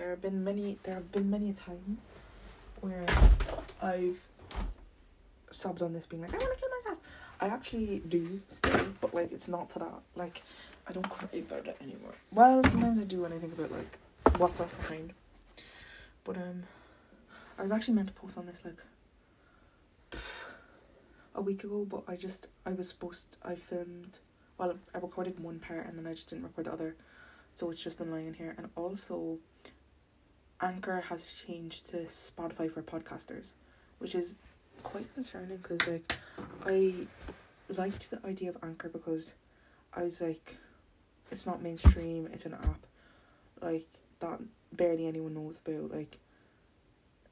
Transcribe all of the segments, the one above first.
there have been many there have been many a time where I've sobbed on this being like, I wanna kill myself. I actually do still, but like it's not to that. Like I don't cry about it anymore. Well, sometimes I do when I think about like what's left behind. But um I was actually meant to post on this like a week ago, but I just I was supposed I filmed well, I recorded one part and then I just didn't record the other. So it's just been lying here. And also Anchor has changed to Spotify for podcasters, which is quite concerning because like I liked the idea of Anchor because I was like it's not mainstream, it's an app like that barely anyone knows about like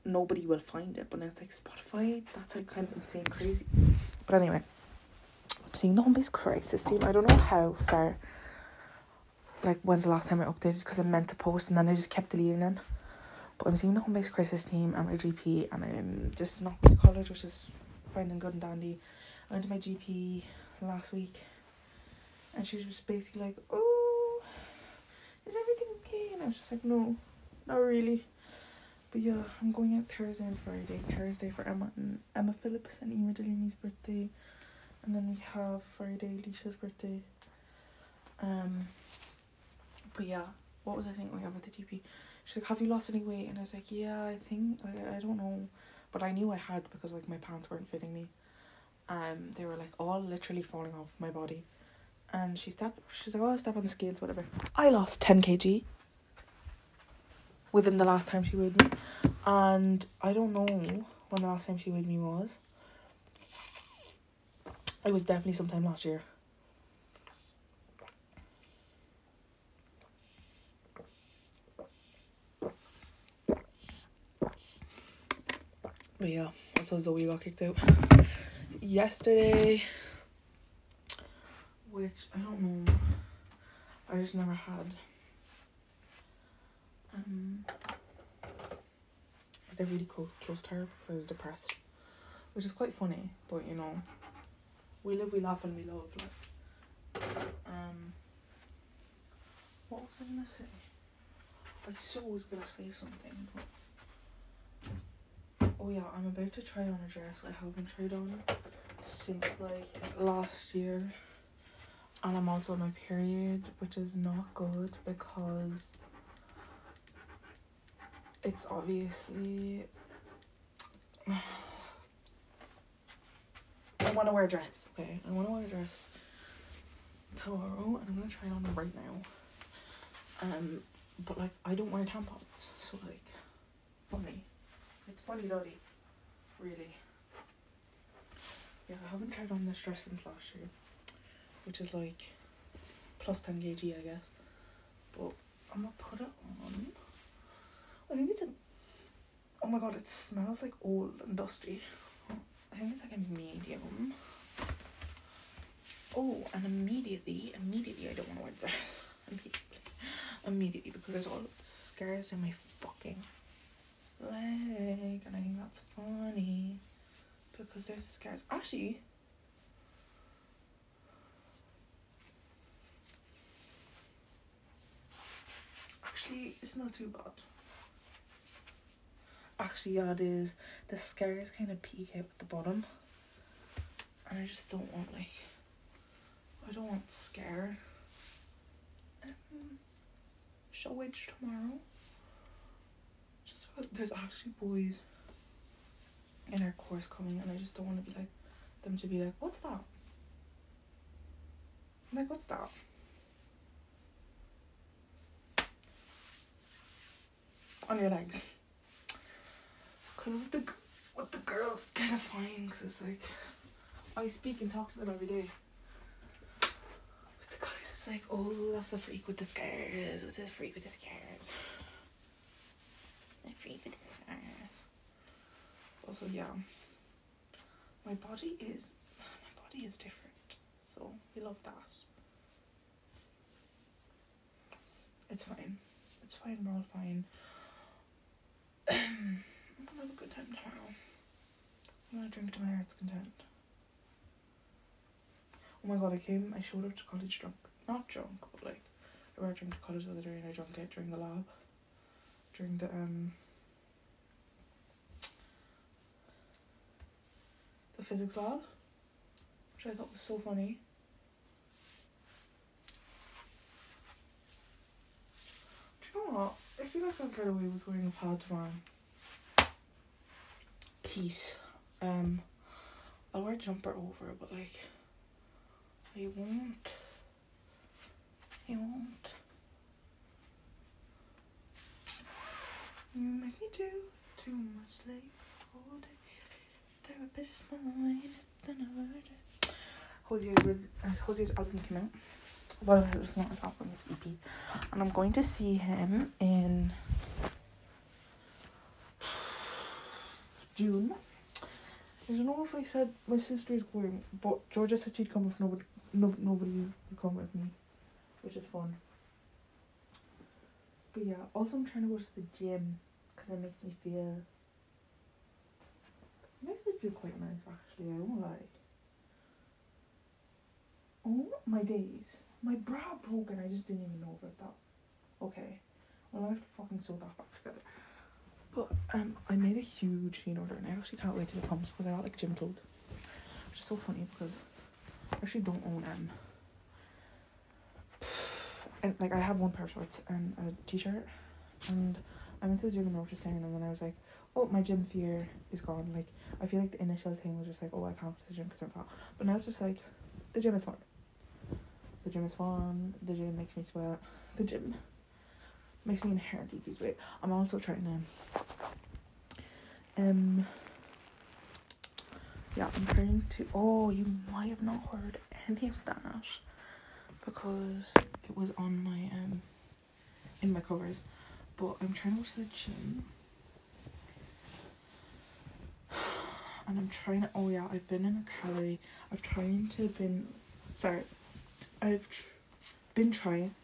nobody will find it. But now it's like Spotify that's like kind of insane crazy. But anyway I'm seeing the home based crisis team I don't know how far like when's the last time I updated because I meant to post and then I just kept deleting them but I'm seeing the home based crisis team and my GP and I'm just not going to college which is fine and good and dandy I went to my GP last week and she was just basically like oh is everything okay and I was just like no not really but yeah, I'm going out Thursday and Friday. Thursday for Emma and Emma Phillips and Ema Delaney's birthday. And then we have Friday Alicia's birthday. Um but yeah, what was I thinking? Oh yeah, about the GP. She's like, Have you lost any weight? And I was like, Yeah, I think I I don't know. But I knew I had because like my pants weren't fitting me. Um they were like all literally falling off my body. And she stepped she's like, Oh step on the scales, whatever. I lost ten kg within the last time she weighed me. And I don't know when the last time she weighed me was. It was definitely sometime last year. But yeah, that's how Zoe got kicked out. Yesterday, which I don't know, I just never had um, they're really close, close to her because I was depressed, which is quite funny. But you know, we live, we laugh, and we love. Like, um, what was I gonna say? I so was gonna say something, but oh yeah, I'm about to try on a dress I haven't tried on since like last year. And I'm also on my period, which is not good because it's obviously I want to wear a dress, okay? I want to wear a dress tomorrow, and I'm gonna try it on right now. Um, but like I don't wear tampons, so like, funny. It's funny, Dotty. Really. Yeah, I haven't tried on this dress since last year, which is like plus ten kg, I guess. But I'm gonna put it on. I think it's a. Oh my god, it smells like old and dusty. I think it's like a medium. Oh, and immediately, immediately, I don't want to wear this. Immediately, immediately, because there's all scars in my fucking leg, and I think that's funny. Because there's scars. Actually, actually, it's not too bad. Actually yeah it is. The scars kind of peek out at the bottom. And I just don't want like I don't want scare. Um, showage tomorrow there's actually boys in our course coming and I just don't want to be like them to be like what's that I'm like what's that on your legs because with the with the girls kind of fine because it's like I speak and talk to them every day. With the guys it's like oh that's a freak with the scars. What's this freak with the scars? Freak with the. Also yeah, my body is my body is different, so we love that. It's fine. It's fine. We're all fine. I'm gonna have a good time tomorrow. I'm gonna drink to my heart's content. Oh my god, I came, I showed up to college drunk. Not drunk, but like, I went drink to college the other day and I drank it during the lab. During the um the physics lab, which I thought was so funny. Do you know what? I feel like I'll get away with wearing a pad tomorrow. Peace. Um, I'll wear a jumper over, but like, I won't. I won't. You make me do too much sleep all day. Therapist, mine, then I. Hozier's, with- Hozier's album came out. Well, it's not his album, it's EP. And I'm going to see him in June. I don't know if I said my sister's going, but Georgia said she'd come if nobody, no, nobody would come with me, which is fun. But yeah, also I'm trying to go to the gym because it makes me feel. It makes me feel quite nice actually. I won't lie. Oh my days, my bra broke and I just didn't even know about that. Okay, well I have to fucking sew that back together. But um, I made a huge Shein order and I actually can't wait till it comes because I got like gym clothes, which is so funny because I actually don't own um. And like I have one pair of shorts and a t-shirt, and I went to the gym and I was just saying, and then I was like, oh, my gym fear is gone. Like I feel like the initial thing was just like, oh, I can't go to the gym because I'm fat, but now it's just like, the gym is fun. The gym is fun. The gym makes me sweat. The gym makes me inherently lose weight. I'm also trying to um yeah, I'm trying to oh you might have not heard any of that because it was on my um in my covers. But I'm trying to go to the gym. And I'm trying to oh yeah, I've been in a calorie I've trying to been sorry. I've tr- been trying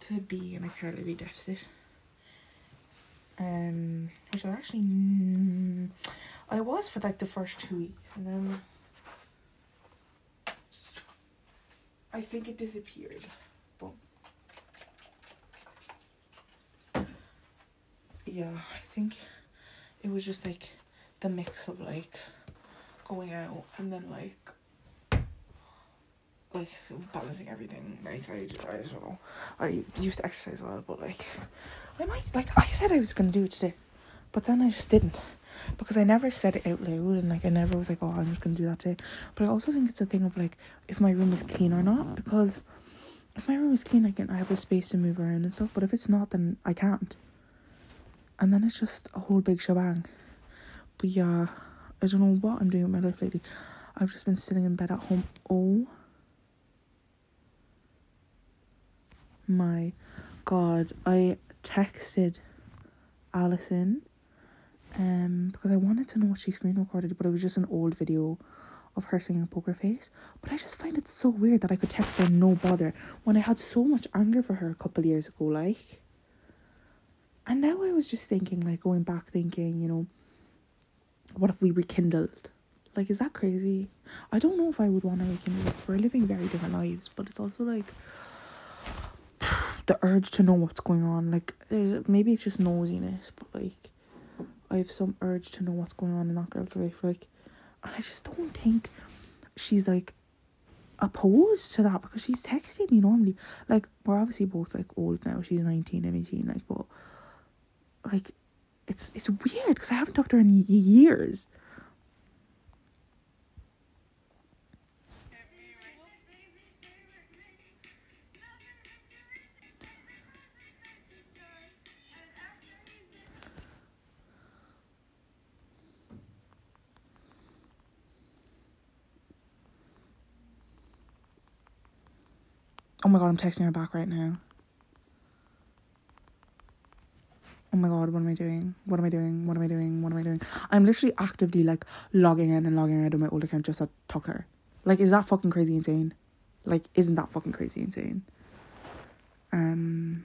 to be in a calorie deficit. Um, which I actually mm, I was for like the first two weeks, and then I think it disappeared. But yeah, I think it was just like the mix of like going out and then like like balancing everything. Like I, I don't know. I used to exercise a lot, but like I might like I said I was gonna do it today, but then I just didn't because I never said it out loud and like I never was like oh I'm just gonna do that today. But I also think it's a thing of like if my room is clean or not because if my room is clean I can I have the space to move around and stuff. But if it's not, then I can't. And then it's just a whole big shebang. But yeah, I don't know what I'm doing with my life lately. I've just been sitting in bed at home. Oh my god i texted alison um because i wanted to know what she screen recorded but it was just an old video of her singing poker face but i just find it so weird that i could text her no bother when i had so much anger for her a couple years ago like and now i was just thinking like going back thinking you know what if we rekindled like is that crazy i don't know if i would want to rekindle like, we're living very different lives but it's also like the urge to know what's going on. Like there's maybe it's just nosiness, but like I have some urge to know what's going on in that girl's life. Like, and I just don't think she's like opposed to that because she's texting me normally. Like we're obviously both like old now. She's nineteen, I'm eighteen. Like, but like it's it's weird because I haven't talked to her in years. Oh my god, I'm texting her back right now. Oh my god, what am I doing? What am I doing? What am I doing? What am I doing? I'm literally actively like logging in and logging out of my old account just to talk to her. Like, is that fucking crazy insane? Like, isn't that fucking crazy insane? Um.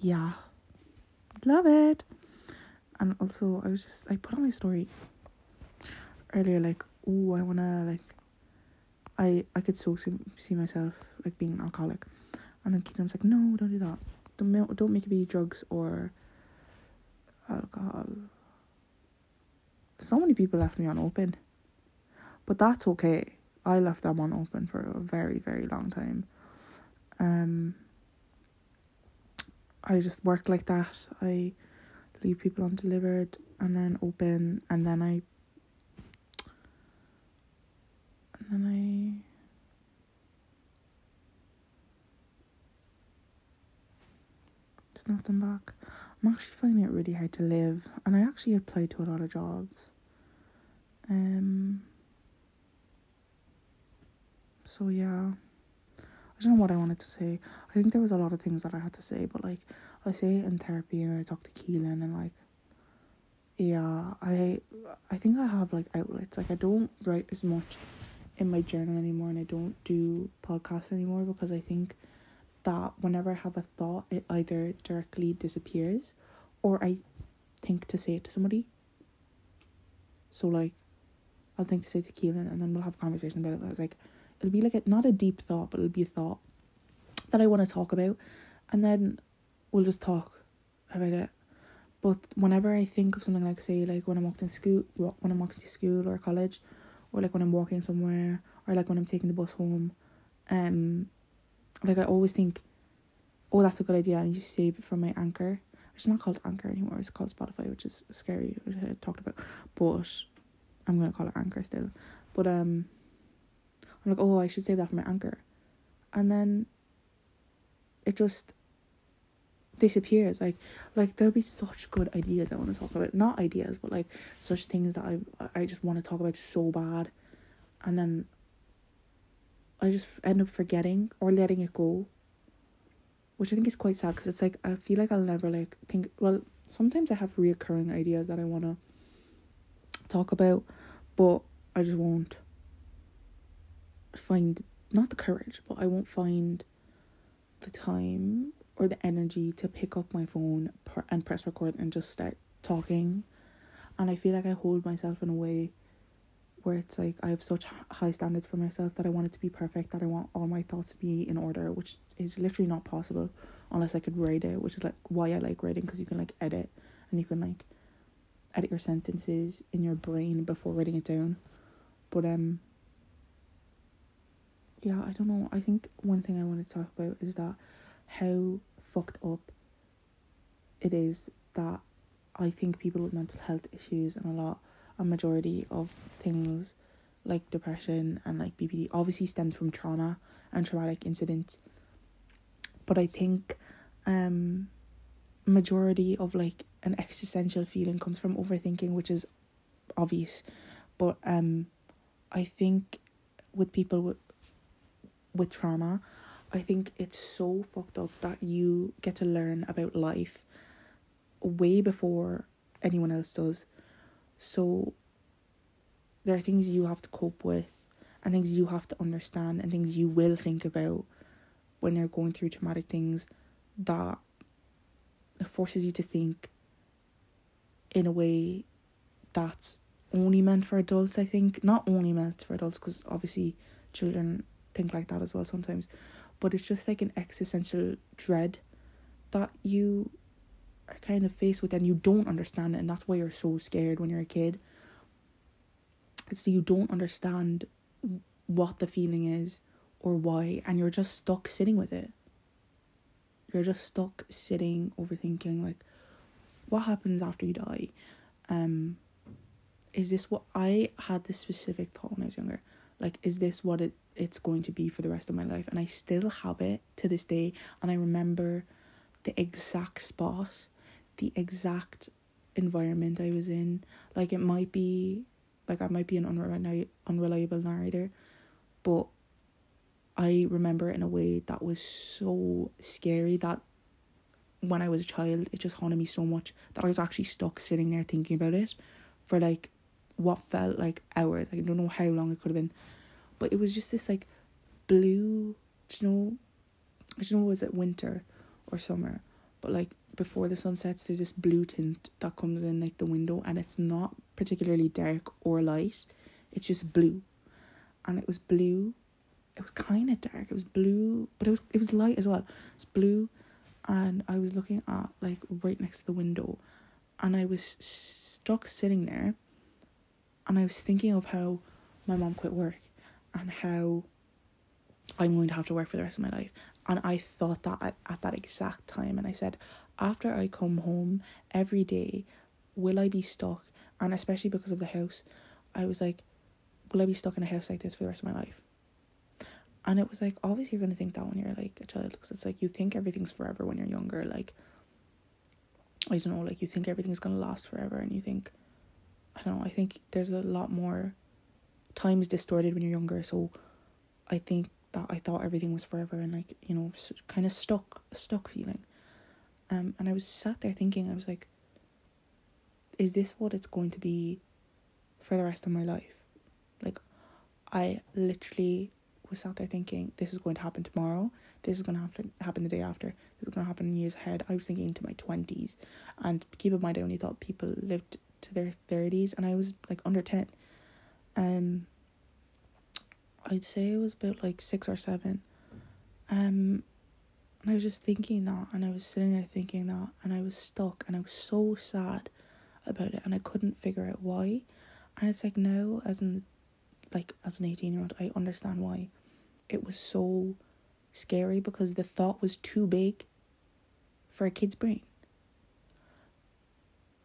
Yeah. Love it. And also, I was just, I put on my story earlier, like, oh, I wanna, like, I I could so see, see myself like being an alcoholic, and then Keelan's like, no, don't do that. Don't don't make it be drugs or alcohol. So many people left me on open, but that's okay. I left them on open for a very very long time. Um. I just work like that. I leave people undelivered and then open and then I and then I snap them back. I'm actually finding it really hard to live and I actually applied to a lot of jobs. Um so yeah. I don't know what I wanted to say. I think there was a lot of things that I had to say, but like I say in therapy and I talk to Keelan and like yeah, I I think I have like outlets. Like I don't write as much in my journal anymore and I don't do podcasts anymore because I think that whenever I have a thought it either directly disappears or I think to say it to somebody. So like I'll think to say to Keelan and then we'll have a conversation about it. I was like it'll be like a, not a deep thought, but it'll be a thought that I want to talk about, and then we'll just talk about it. But whenever I think of something like say like when I'm walking to school, when I'm walking to school or college, or like when I'm walking somewhere, or like when I'm taking the bus home, um, like I always think, oh that's a good idea. I need to save it from my anchor. It's not called Anchor anymore. It's called Spotify, which is scary, which I talked about. But I'm gonna call it Anchor still. But um I'm like, oh, I should save that for my anchor. And then it just disappears. Like like there'll be such good ideas I want to talk about. Not ideas, but like such things that I I just want to talk about so bad. And then I just end up forgetting or letting it go. Which I think is quite sad because it's like I feel like I'll never like think well, sometimes I have reoccurring ideas that I wanna talk about, but I just won't find not the courage, but I won't find the time or the energy to pick up my phone and press record and just start talking. And I feel like I hold myself in a way where it's like I have such high standards for myself that I want it to be perfect, that I want all my thoughts to be in order, which is literally not possible unless I could write it, which is like why I like writing because you can like edit and you can like edit your sentences in your brain before writing it down. But um yeah, I don't know. I think one thing I want to talk about is that how fucked up it is that I think people with mental health issues and a lot, a majority of things like depression and like BPD obviously stems from trauma and traumatic incidents. But I think um majority of like an existential feeling comes from overthinking, which is obvious. But um I think with people with with trauma, I think it's so fucked up that you get to learn about life way before anyone else does. So there are things you have to cope with and things you have to understand and things you will think about when you're going through traumatic things that forces you to think in a way that's only meant for adults, I think. Not only meant for adults, because obviously children think like that as well sometimes. But it's just like an existential dread that you are kind of faced with and you don't understand it, and that's why you're so scared when you're a kid. It's that you don't understand what the feeling is or why, and you're just stuck sitting with it. You're just stuck sitting, overthinking, like, what happens after you die? Um, is this what I had this specific thought when I was younger? Like, is this what it it's going to be for the rest of my life and I still have it to this day and I remember the exact spot, the exact environment I was in. Like it might be like I might be an unreliable unreliable narrator, but I remember it in a way that was so scary that when I was a child it just haunted me so much that I was actually stuck sitting there thinking about it for like what felt like hours. I don't know how long it could have been but it was just this like blue, you know, I don't know was it winter or summer, but like before the sun sets, there's this blue tint that comes in like the window, and it's not particularly dark or light. It's just blue, and it was blue, it was kind of dark. It was blue, but it was it was light as well. It's blue, and I was looking at like right next to the window, and I was stuck sitting there, and I was thinking of how my mom quit work, and how I'm going to have to work for the rest of my life. And I thought that at, at that exact time, and I said, after I come home every day, will I be stuck? And especially because of the house, I was like, will I be stuck in a house like this for the rest of my life? And it was like, obviously, you're going to think that when you're like a child, because it's like you think everything's forever when you're younger. Like, I don't know, like you think everything's going to last forever, and you think, I don't know, I think there's a lot more time is distorted when you're younger. So I think that I thought everything was forever and like, you know, kind of stuck, stuck feeling. Um, and I was sat there thinking, I was like, is this what it's going to be for the rest of my life? Like, I literally was sat there thinking, this is going to happen tomorrow. This is going to happen happen the day after. This is going to happen in years ahead. I was thinking into my twenties, and keep in mind, I only thought people lived to their thirties, and I was like under ten. Um, I'd say it was about like six or seven. Um, and I was just thinking that, and I was sitting there thinking that, and I was stuck, and I was so sad about it, and I couldn't figure out why. And it's like now, as an like as an eighteen year old, I understand why it was so scary because the thought was too big for a kid's brain.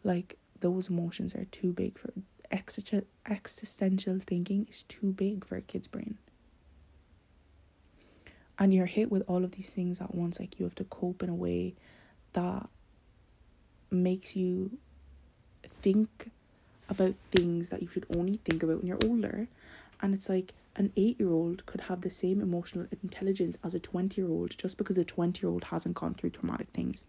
Like those emotions are too big for existential thinking is too big for a kid's brain. And you're hit with all of these things at once like you have to cope in a way that makes you think about things that you should only think about when you're older. And it's like an 8 year old could have the same emotional intelligence as a 20 year old just because the 20 year old hasn't gone through traumatic things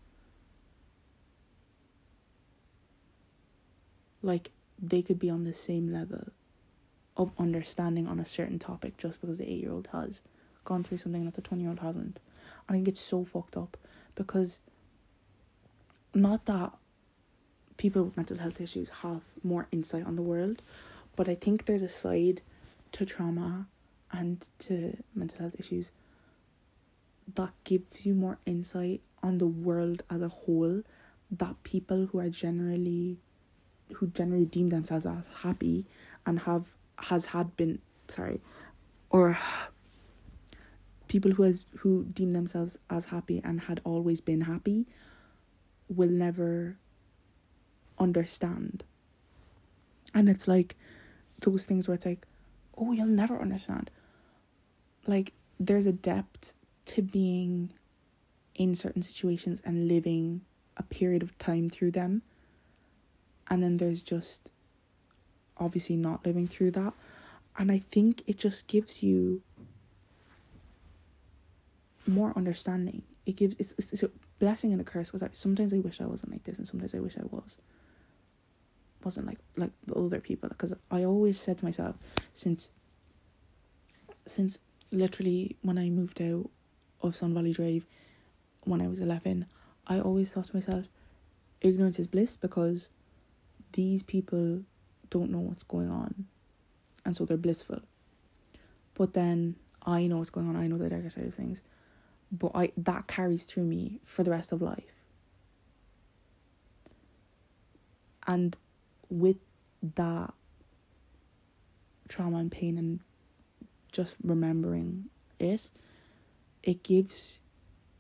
like they could be on the same level of understanding on a certain topic just because the 8 year old has gone through something that the 20 year old hasn't. I think it's so fucked up because not that people with mental health issues have more insight on the world, but I think there's a side to trauma and to mental health issues that gives you more insight on the world as a whole that people who are generally who generally deem themselves as happy and have has had been sorry or people who has who deem themselves as happy and had always been happy will never understand. And it's like those things where it's like oh you'll never understand. Like there's a depth to being in certain situations and living a period of time through them and then there's just obviously not living through that and i think it just gives you more understanding. It gives it's, it's, a blessing and a curse because sometimes I wish I wasn't like this, and sometimes I wish I was. Wasn't like like the older people because I always said to myself since. Since literally when I moved out of Sun Valley Drive, when I was eleven, I always thought to myself, ignorance is bliss because these people don't know what's going on, and so they're blissful. But then I know what's going on. I know the darker side of things but I that carries through me for the rest of life. And with that trauma and pain and just remembering it, it gives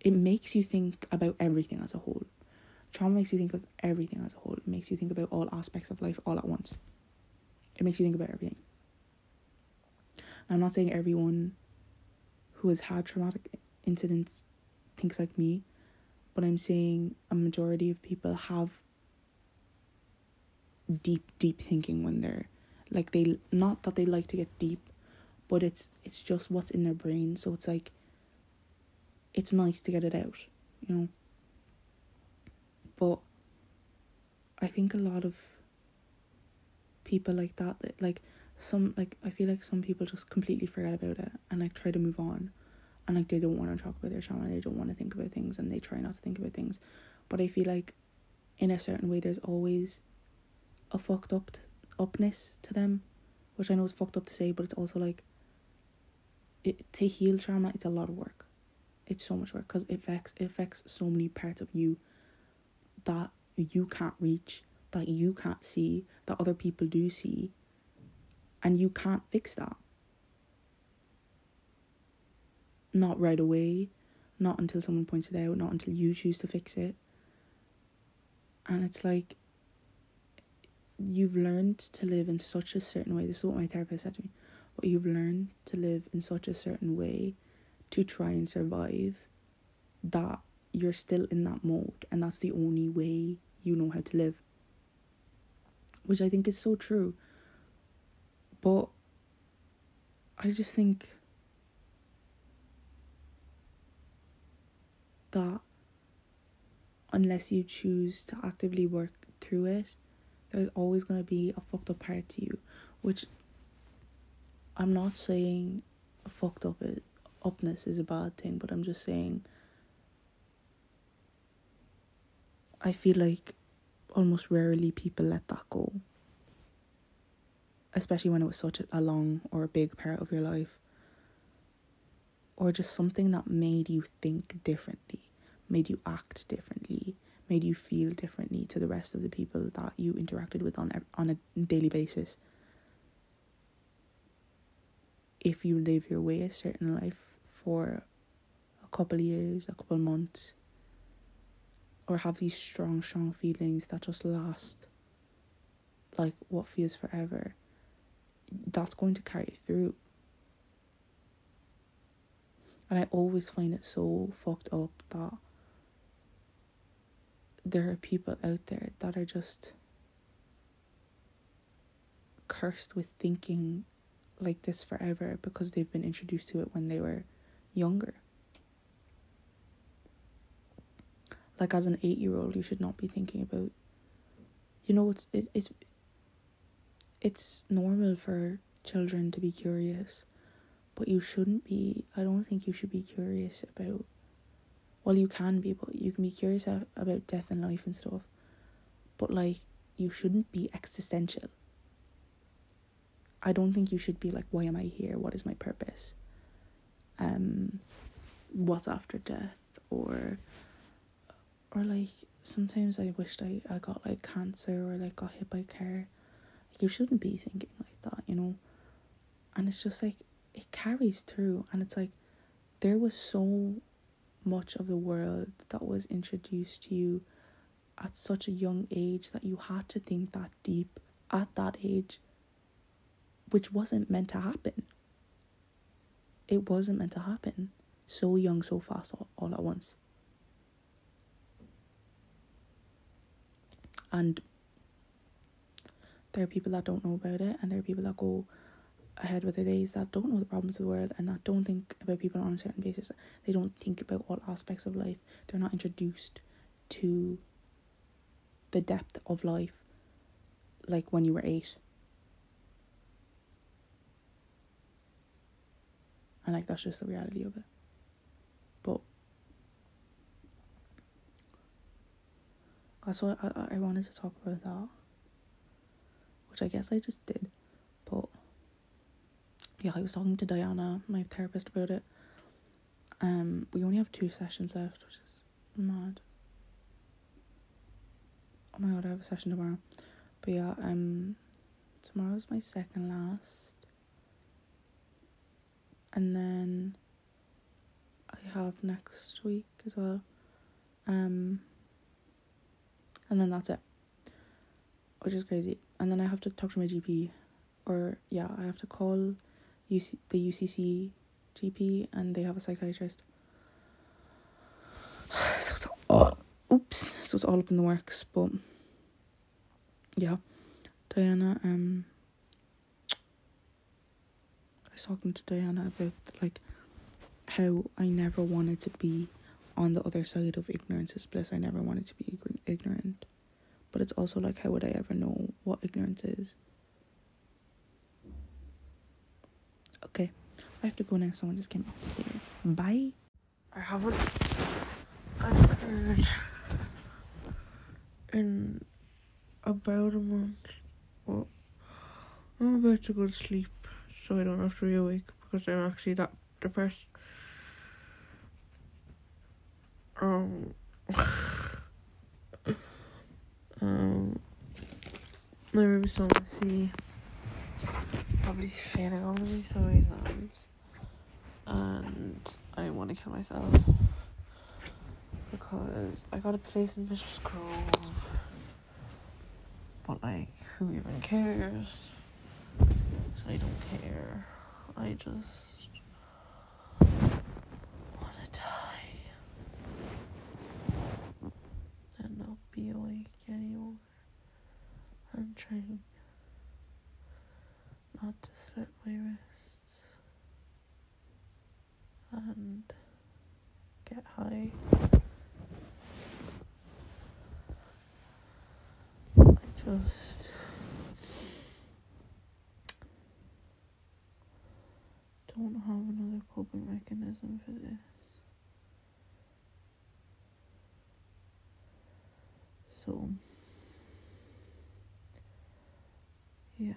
it makes you think about everything as a whole. Trauma makes you think of everything as a whole. It makes you think about all aspects of life all at once. It makes you think about everything. I'm not saying everyone who has had traumatic incidents thinks like me, but I'm saying a majority of people have deep, deep thinking when they're like they not that they like to get deep, but it's it's just what's in their brain. So it's like it's nice to get it out, you know. But I think a lot of people like that that like some like I feel like some people just completely forget about it and like try to move on and like they don't want to talk about their trauma they don't want to think about things and they try not to think about things but i feel like in a certain way there's always a fucked up upness to them which i know is fucked up to say but it's also like it, to heal trauma, it's a lot of work. It's so much work because it affects it affects so many parts of you that you can't reach, that you can't see, that other people do see, and you can't fix that. Not right away, not until someone points it out, not until you choose to fix it. And it's like you've learned to live in such a certain way. This is what my therapist said to me. But you've learned to live in such a certain way to try and survive that you're still in that mode and that's the only way you know how to live. Which I think is so true. But I just think that unless you choose to actively work through it, there's always going to be a fucked up part to you, which I'm not saying fucked up upness is a bad thing, but I'm just saying I feel like almost rarely people let that go. Especially when it was such a long or a big part of your life. Or just something that made you think differently, made you act differently, made you feel differently to the rest of the people that you interacted with on on a daily basis. If you live your way a certain life for a couple years, a couple months, or have these strong, strong feelings that just last like what feels forever, that's going to carry through. And I always find it so fucked up that there are people out there that are just cursed with thinking like this forever because they've been introduced to it when they were younger. Like as an eight year old, you should not be thinking about. You know, it's it, it's. It's normal for children to be curious, but you shouldn't be. I don't think you should be curious about well, you can be, but you can be curious about death and life and stuff. But like, you shouldn't be existential. I don't think you should be like, why am I here? What is my purpose? Um, what's after death? Or, or like sometimes I wished I, I got like cancer or like got hit by a car. Like, you shouldn't be thinking like that, you know. And it's just like it carries through, and it's like there was so much of the world that was introduced to you at such a young age that you had to think that deep at that age, which wasn't meant to happen. It wasn't meant to happen so young, so fast, all, all at once. And there are people that don't know about it, and there are people that go ahead with their days that don't know the problems of the world and that don't think about people on a certain basis. They don't think about all aspects of life. They're not introduced to the depth of life like when you were eight. And like that's just the reality of it. But that's what I, I wanted to talk about that. Which I guess I just did. But yeah, I was talking to Diana, my therapist, about it. Um, we only have two sessions left, which is mad. Oh my god, I have a session tomorrow. But yeah, um, tomorrow's my second last. And then I have next week as well. Um, and then that's it. Which is crazy. And then I have to talk to my GP. Or, yeah, I have to call UC, the UCC GP and they have a psychiatrist. So it's all, oops, so it's all up in the works, but yeah, Diana. Um, I was talking to Diana about like how I never wanted to be on the other side of ignorance is bliss. I never wanted to be ignorant, but it's also like how would I ever know what ignorance is? Okay, I have to go now. Someone just came upstairs. Bye. I haven't occurred in about a month. Well, I'm about to go to sleep, so I don't have to be awake because I'm actually that depressed. Um, um, there was so messy. Probably failing all of these so exams, and I want to kill myself because I got a place in Bishop's Grove, but like, who even cares? So I don't care. I just want to die and not be awake anymore. I'm trying not to slip my wrists and get high. I just don't have another coping mechanism for this. So, yeah,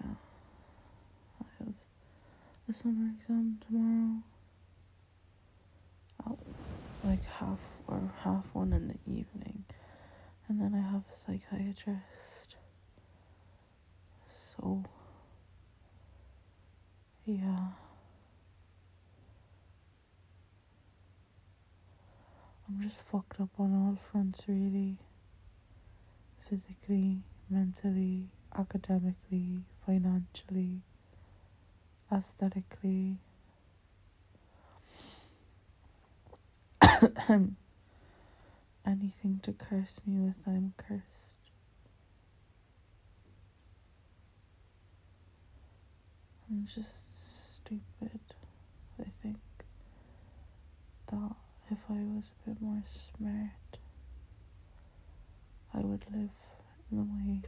I have a summer exam tomorrow. I'll, like half or half one in the evening, and then I have a psychiatrist. So, yeah. I'm just fucked up on all fronts, really. Physically, mentally, academically, financially, aesthetically. Anything to curse me with, I'm cursed. I'm just stupid, I think. That if I was a bit more smart, I would live in the way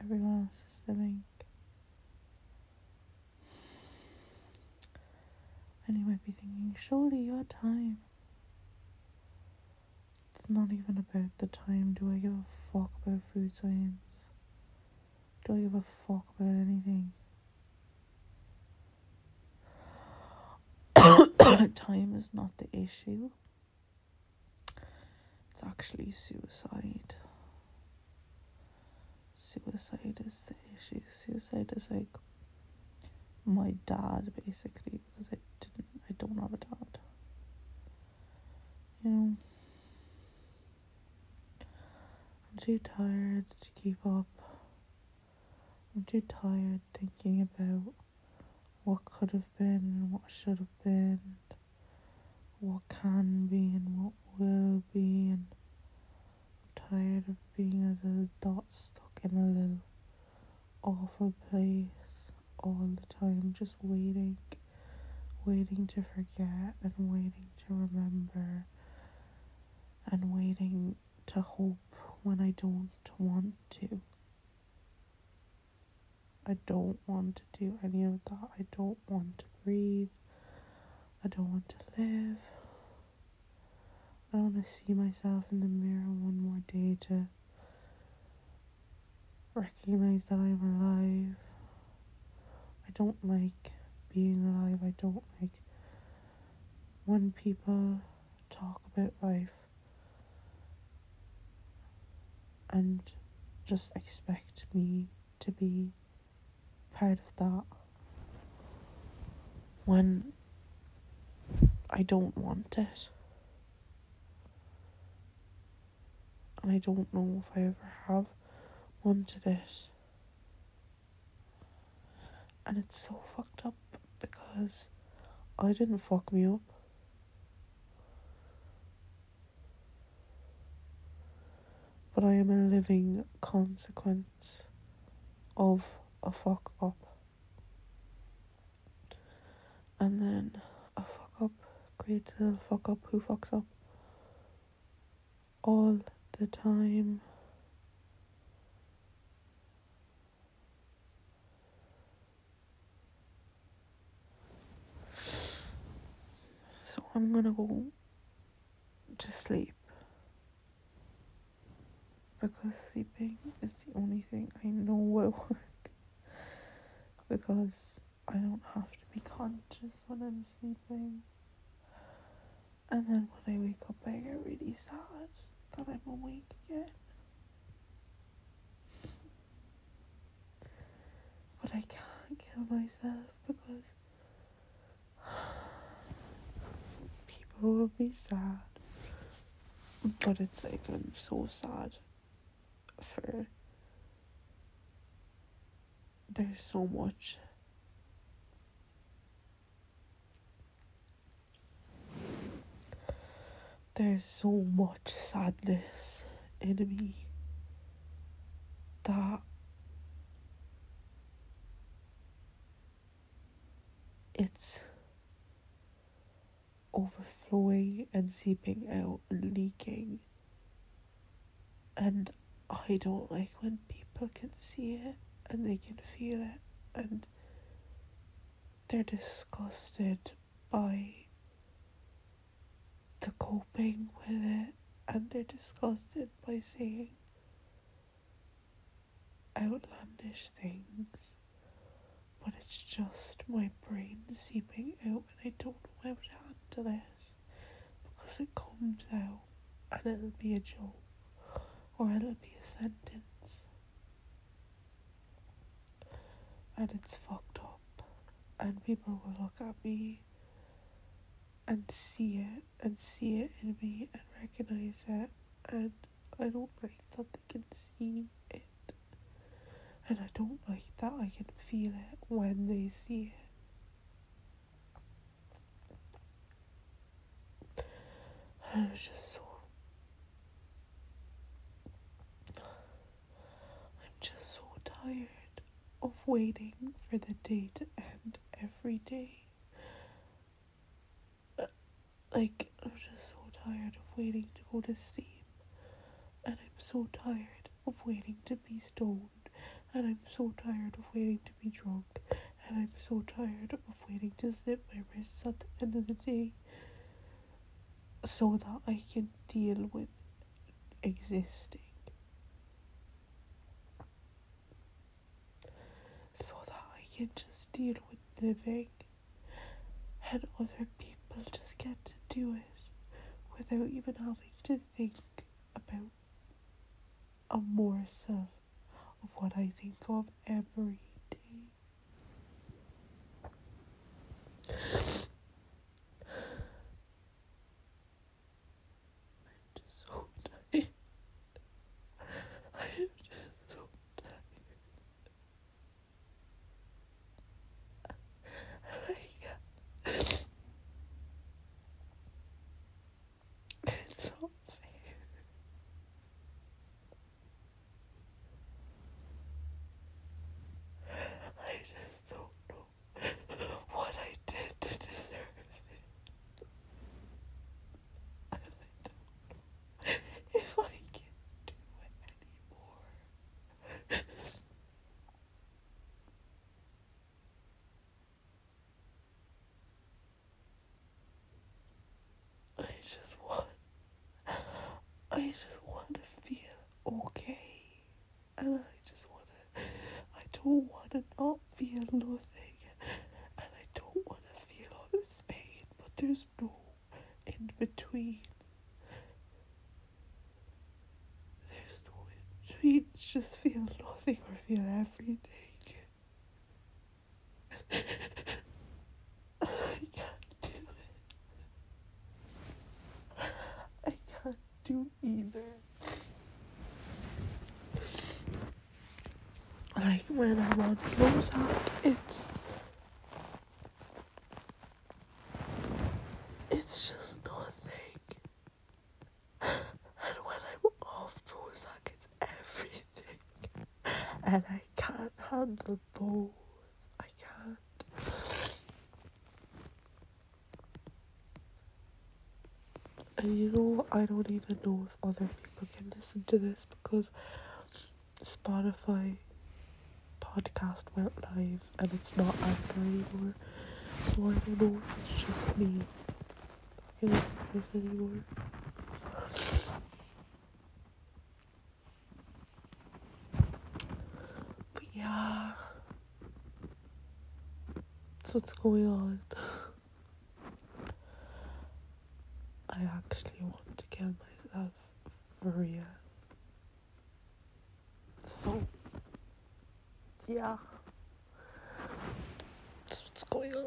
everyone else is living. And you might be thinking, surely you had time. It's not even about the time. Do I give a fuck about food science? Do I give a fuck about anything? time is not the issue. It's actually suicide. Suicide is the issue. Suicide is like my dad basically because I didn't I don't have a dad. You know I'm too tired to keep up. I'm too tired thinking about what could have been and what should have been, what can be and what will be, and I'm tired of being a little dot stuck in a little awful place all the time, just waiting, waiting to forget and waiting to remember and waiting to hope when I don't want to. I don't want to do any of that. I don't want to breathe. I don't want to live. I don't want to see myself in the mirror one more day to recognize that I'm alive. I don't like being alive. I don't like when people talk about life and just expect me to be part of that when I don't want it. And I don't know if I ever have wanted it. And it's so fucked up because I didn't fuck me up. But I am a living consequence of a fuck up. And then a fuck up creates a fuck up who fucks up all the time. So I'm gonna go to sleep because sleeping is the only thing I know will work because I don't have to be conscious when I'm sleeping. And then when I wake up, I get really sad that I'm awake again. But I can't kill myself because will be sad. But it's like I'm so sad for there's so much there's so much sadness in me that it's overflowing and seeping out and leaking. And I don't like when people can see it and they can feel it and they're disgusted by the coping with it and they're disgusted by saying outlandish things but it's just my brain seeping out and I don't know how to handle it because it comes out and it'll be a joke or it'll be a sentence. And it's fucked up. And people will look at me and see it and see it in me and recognize it. And I don't like that they can see it. And I don't like that I can feel it when they see it. I was just so. I'm just so tired of waiting for the day to end every day. Uh, Like, I'm just so tired of waiting to go to sleep. And I'm so tired of waiting to be stoned. And I'm so tired of waiting to be drunk. And I'm so tired of waiting to snip my wrists at the end of the day. So that I can deal with existing. So that I can just deal with living. And other people just get to do it without even having to think about a more self of what I think of every day. I'm just so tired. I am just so tired. And I can't. It's not fair. I just don't know what I did to deserve it. And I don't know if I can do it anymore. I just want, I just want to feel okay, and I just want to, I don't want to not feel nothing, and I don't want to feel all this pain, but there's no in between. There's no in between. Just feel nothing or feel everything. I can't do it. I can't do either. Like when I'm on Prozac, it's it's just nothing. And when I'm off Prozac, it's everything. And I can't handle both. I can't. And you know, I don't even know if other people can listen to this because Spotify podcast went live and it's not Anchor anymore. So I don't know if it's just me can listen to this anymore. But yeah. That's what's going on. I actually want to kill myself for real. So, yeah. That's what's going on.